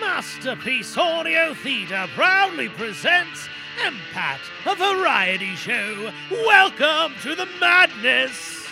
Masterpiece Audio Theatre proudly presents Empat, a variety show. Welcome to the madness.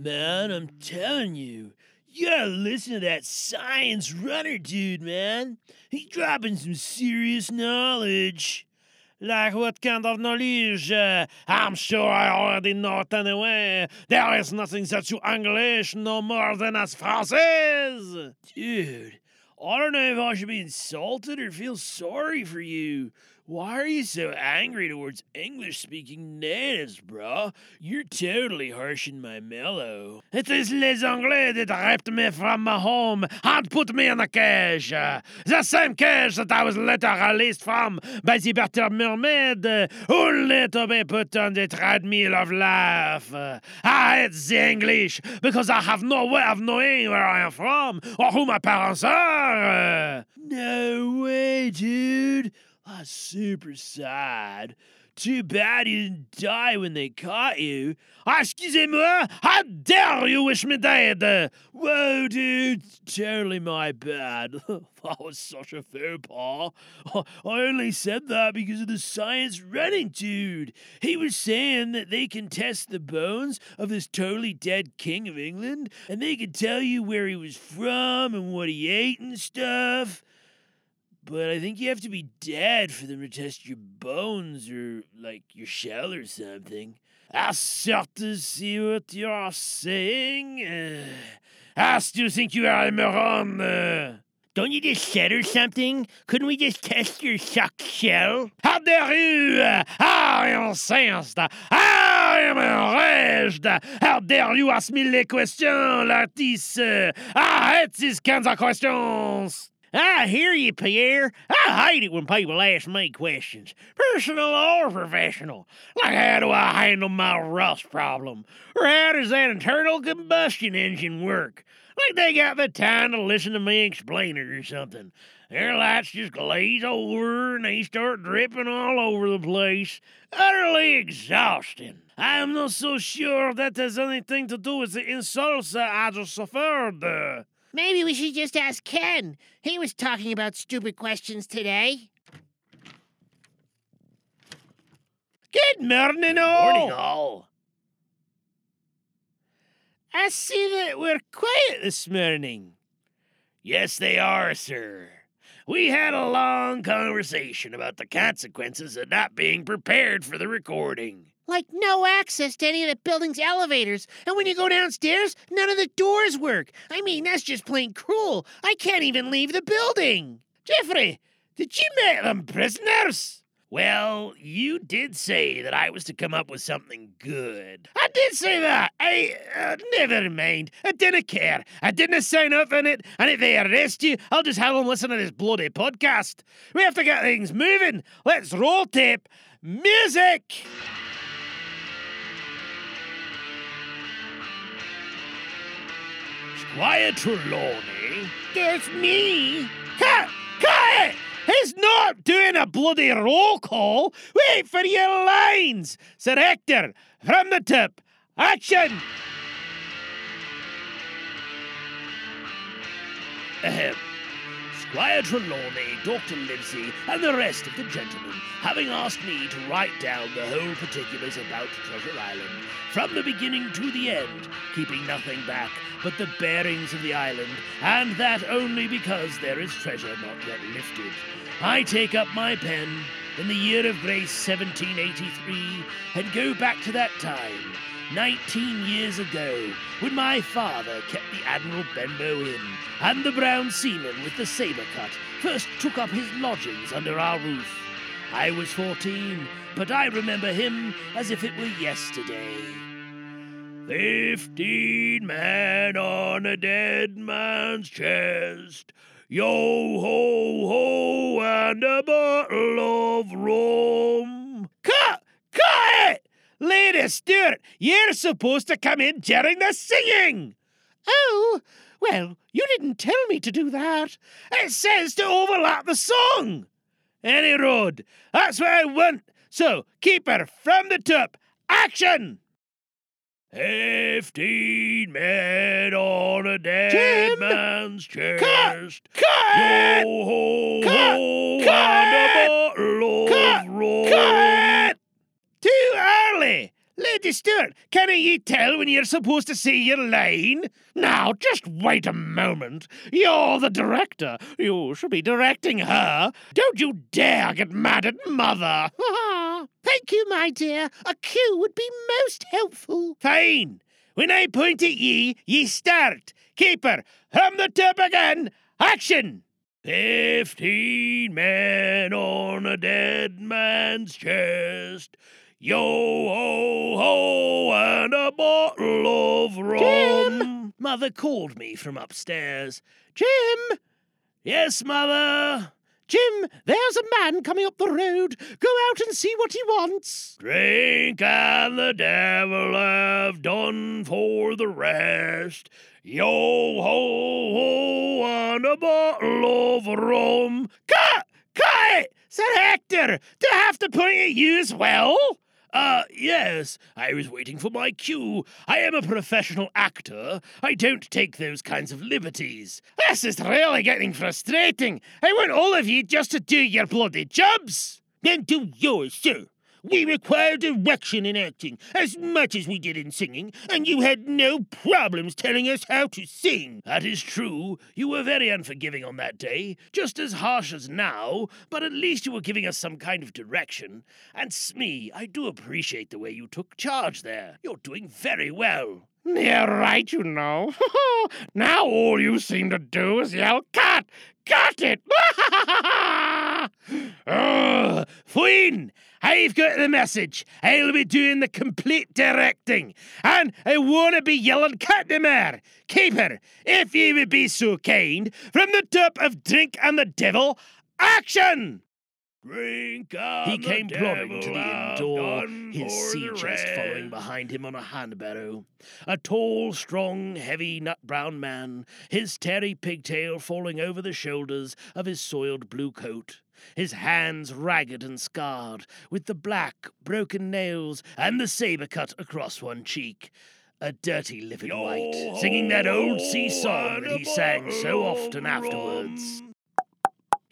Man, I'm telling you, you gotta listen to that science runner dude, man. He's dropping some serious knowledge. Like what kind of knowledge? Uh, I'm sure I already know it anyway. There is nothing that you English no more than us Français. Dude, I don't know if I should be insulted or feel sorry for you. Why are you so angry towards English speaking natives, bro? You're totally harshing my mellow. It is les Anglais that ripped me from my home and put me in a cage. The same cage that I was later released from by the better mermaid, only to be put on the treadmill of life. Ah, I hate the English because I have no way of knowing where I am from or who my parents are. No way, super sad. Too bad you didn't die when they caught you. Ah, excusez-moi, how dare you wish me dead? Whoa, dude, totally my bad. that was such a faux pas. I only said that because of the science running dude. He was saying that they can test the bones of this totally dead king of England, and they can tell you where he was from and what he ate and stuff. But I think you have to be dead for them to test your bones or, like, your shell or something. I start to see what you're saying. Uh, I still think you are a moron. Uh. Don't you just shed or something? Couldn't we just test your shell? How dare you! I am incensed! I am enraged! How dare you ask me les questions like this? I hate these kinds of questions! I hear you, Pierre. I hate it when people ask me questions, personal or professional. Like, how do I handle my rust problem? Or how does that internal combustion engine work? Like they got the time to listen to me explain it or something. Their lights just glaze over and they start dripping all over the place. Utterly exhausting. I am not so sure that has anything to do with the insults I just suffered. Maybe we should just ask Ken. He was talking about stupid questions today. Good morning, all. Morning, all. I see that we're quiet this morning. Yes, they are, sir. We had a long conversation about the consequences of not being prepared for the recording. Like no access to any of the building's elevators, and when you go downstairs, none of the doors work. I mean, that's just plain cruel. I can't even leave the building. Jeffrey, did you make them prisoners? Well, you did say that I was to come up with something good. I did say that. I uh, never mind. I didn't care. I didn't sign up in it, and if they arrest you, I'll just have them listen to this bloody podcast. We have to get things moving. Let's roll tape. Music. Squire Trelawney. It's me. Cut! Cut it! He's not doing a bloody roll call. Wait for your lines. Sir Hector, from the tip. Action! Ahem. Squire Trelawney, Dr. Livesey, and the rest of the gentlemen having asked me to write down the whole particulars about Treasure Island, from the beginning to the end, keeping nothing back but the bearings of the island, and that only because there is treasure not yet lifted. I take up my pen in the year of grace 1783 and go back to that time, 19 years ago, when my father kept the Admiral Benbow Inn, and the brown seaman with the saber cut first took up his lodgings under our roof. I was 14, but I remember him as if it were yesterday. Fifteen men on a dead man's chest. Yo ho ho, and a bottle of rum. Cut! Cut it! Lady Stewart, you're supposed to come in during the singing. Oh, Well, you didn't tell me to do that. It says to overlap the song. Any road. That's what I want. So, keeper, from the top. Action! Fifteen men on a dead Jim! man's chest. Cut! Yo ho Cut! ho Cut! and a bottle Cut! of. Cut! Too early! Lady Stewart, can you tell when you're supposed to say your line? Now, just wait a moment. You're the director. You should be directing her. Don't you dare get mad at Mother. Ha. Thank you, my dear. A cue would be most helpful. Fine. When I point at ye, ye start. Keeper, from the top again. Action! Fifteen men on a dead man's chest. Yo ho ho and a bottle of rum. Jim! Mother called me from upstairs. Jim! Yes, Mother? Jim, there's a man coming up the road. Go out and see what he wants. Drink and the devil have done for the rest. Yo ho ho and a bottle of rum. Cut! Cut it! Sir Hector, do I have to point at you as well? Uh, yes, I was waiting for my cue. I am a professional actor. I don't take those kinds of liberties. This is really getting frustrating. I want all of you just to do your bloody jobs. Then do yours, sir. We require direction in acting as much as we did in singing, and you had no problems telling us how to sing. That is true. You were very unforgiving on that day, just as harsh as now, but at least you were giving us some kind of direction. And Smee, I do appreciate the way you took charge there. You're doing very well. You're right, you know. now all you seem to do is yell, cut! Cut it! oh, fine! I've got the message. I'll be doing the complete directing. And I want to be yelling, the! Keeper, if ye would be so kind, from the top of Drink and the Devil, action! He came plodding to the inn door, his sea chest following behind him on a hand barrow. A tall, strong, heavy, nut brown man, his tarry pigtail falling over the shoulders of his soiled blue coat, his hands ragged and scarred, with the black, broken nails and the sabre cut across one cheek. A dirty livid white, singing that old sea song that he sang so often afterwards.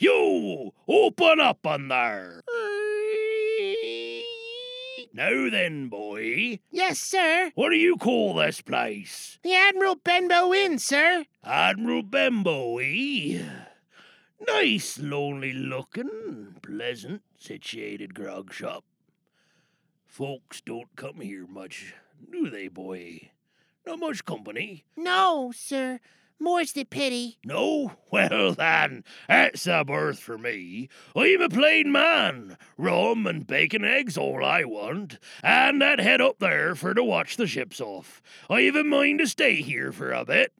You open up on there. Now then, boy, Yes, sir. what do you call this place? The Admiral Benbow Inn, sir. Admiral Benbow, eh? Nice, lonely looking, pleasant situated grog shop. Folks don't come here much, do they, boy? Not much company. No, sir. More's the pity. No? Well, then, that's a berth for me. I'm a plain man. Rum and bacon eggs, all I want. And that head up there for to watch the ships off. I've a mind to stay here for a bit.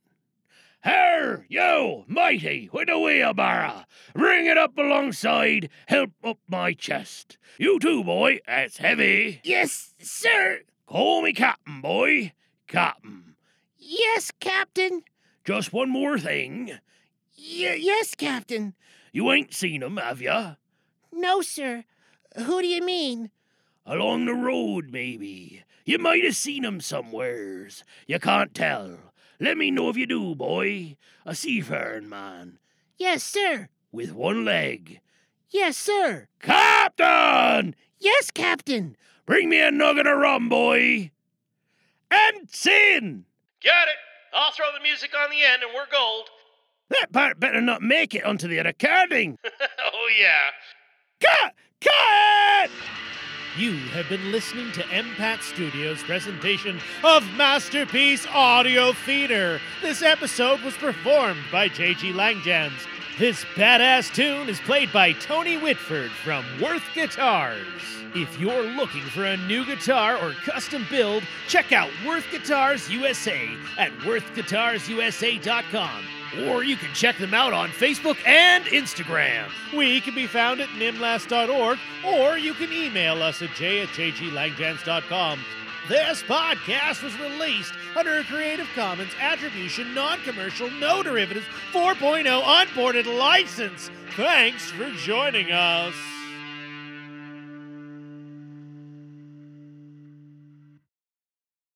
Here, you, mighty, with the wheelbarrow. Bring it up alongside, help up my chest. You too, boy, that's heavy. Yes, sir. Call me Captain, boy. Captain. Yes, Captain. Just one more thing. Y- yes, Captain. You ain't seen 'em, have you? No, sir. Who do you mean? Along the road, maybe. You might have seen 'em somewheres. You can't tell. Let me know if you do, boy. A seafaring man. Yes, sir. With one leg. Yes, sir. Captain! Yes, Captain. Bring me a nugget of rum, boy. And sin! Get it. I'll throw the music on the end and we're gold. That part better not make it onto the recording. oh, yeah. Cut! Cut! You have been listening to MPAT Studios' presentation of Masterpiece Audio Theater. This episode was performed by JG Langjans. This badass tune is played by Tony Whitford from Worth Guitars. If you're looking for a new guitar or custom build, check out Worth Guitars USA at worthguitarsusa.com. Or you can check them out on Facebook and Instagram. We can be found at nimlast.org, or you can email us at j at jglangjans.com. This podcast was released under a Creative Commons Attribution Non Commercial No Derivatives 4.0 Unported license. Thanks for joining us.